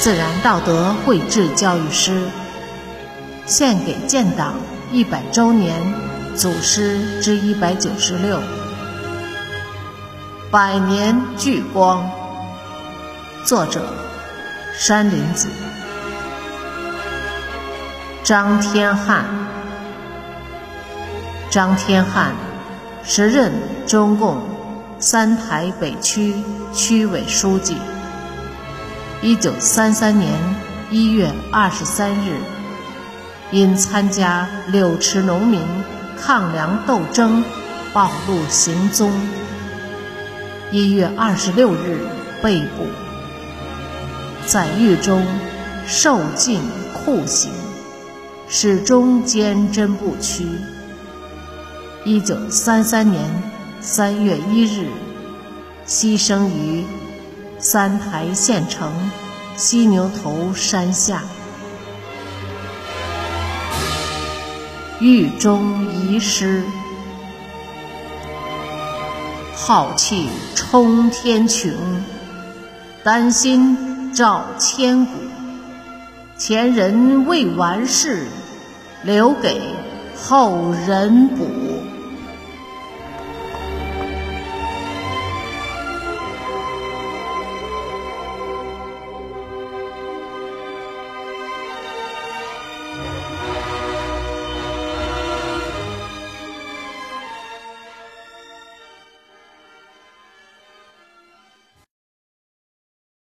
自然道德绘制教育诗，献给建党一百周年祖师之一百九十六。百年聚光，作者山林子。张天汉，张天汉，时任中共三台北区区委书记。一九三三年一月二十三日，因参加柳池农民抗粮斗争，暴露行踪。一月二十六日被捕，在狱中受尽酷刑，始终坚贞不屈。一九三三年三月一日，牺牲于。三台县城犀牛头山下，狱中遗诗：浩气冲天穹，丹心照千古。前人未完事，留给后人补。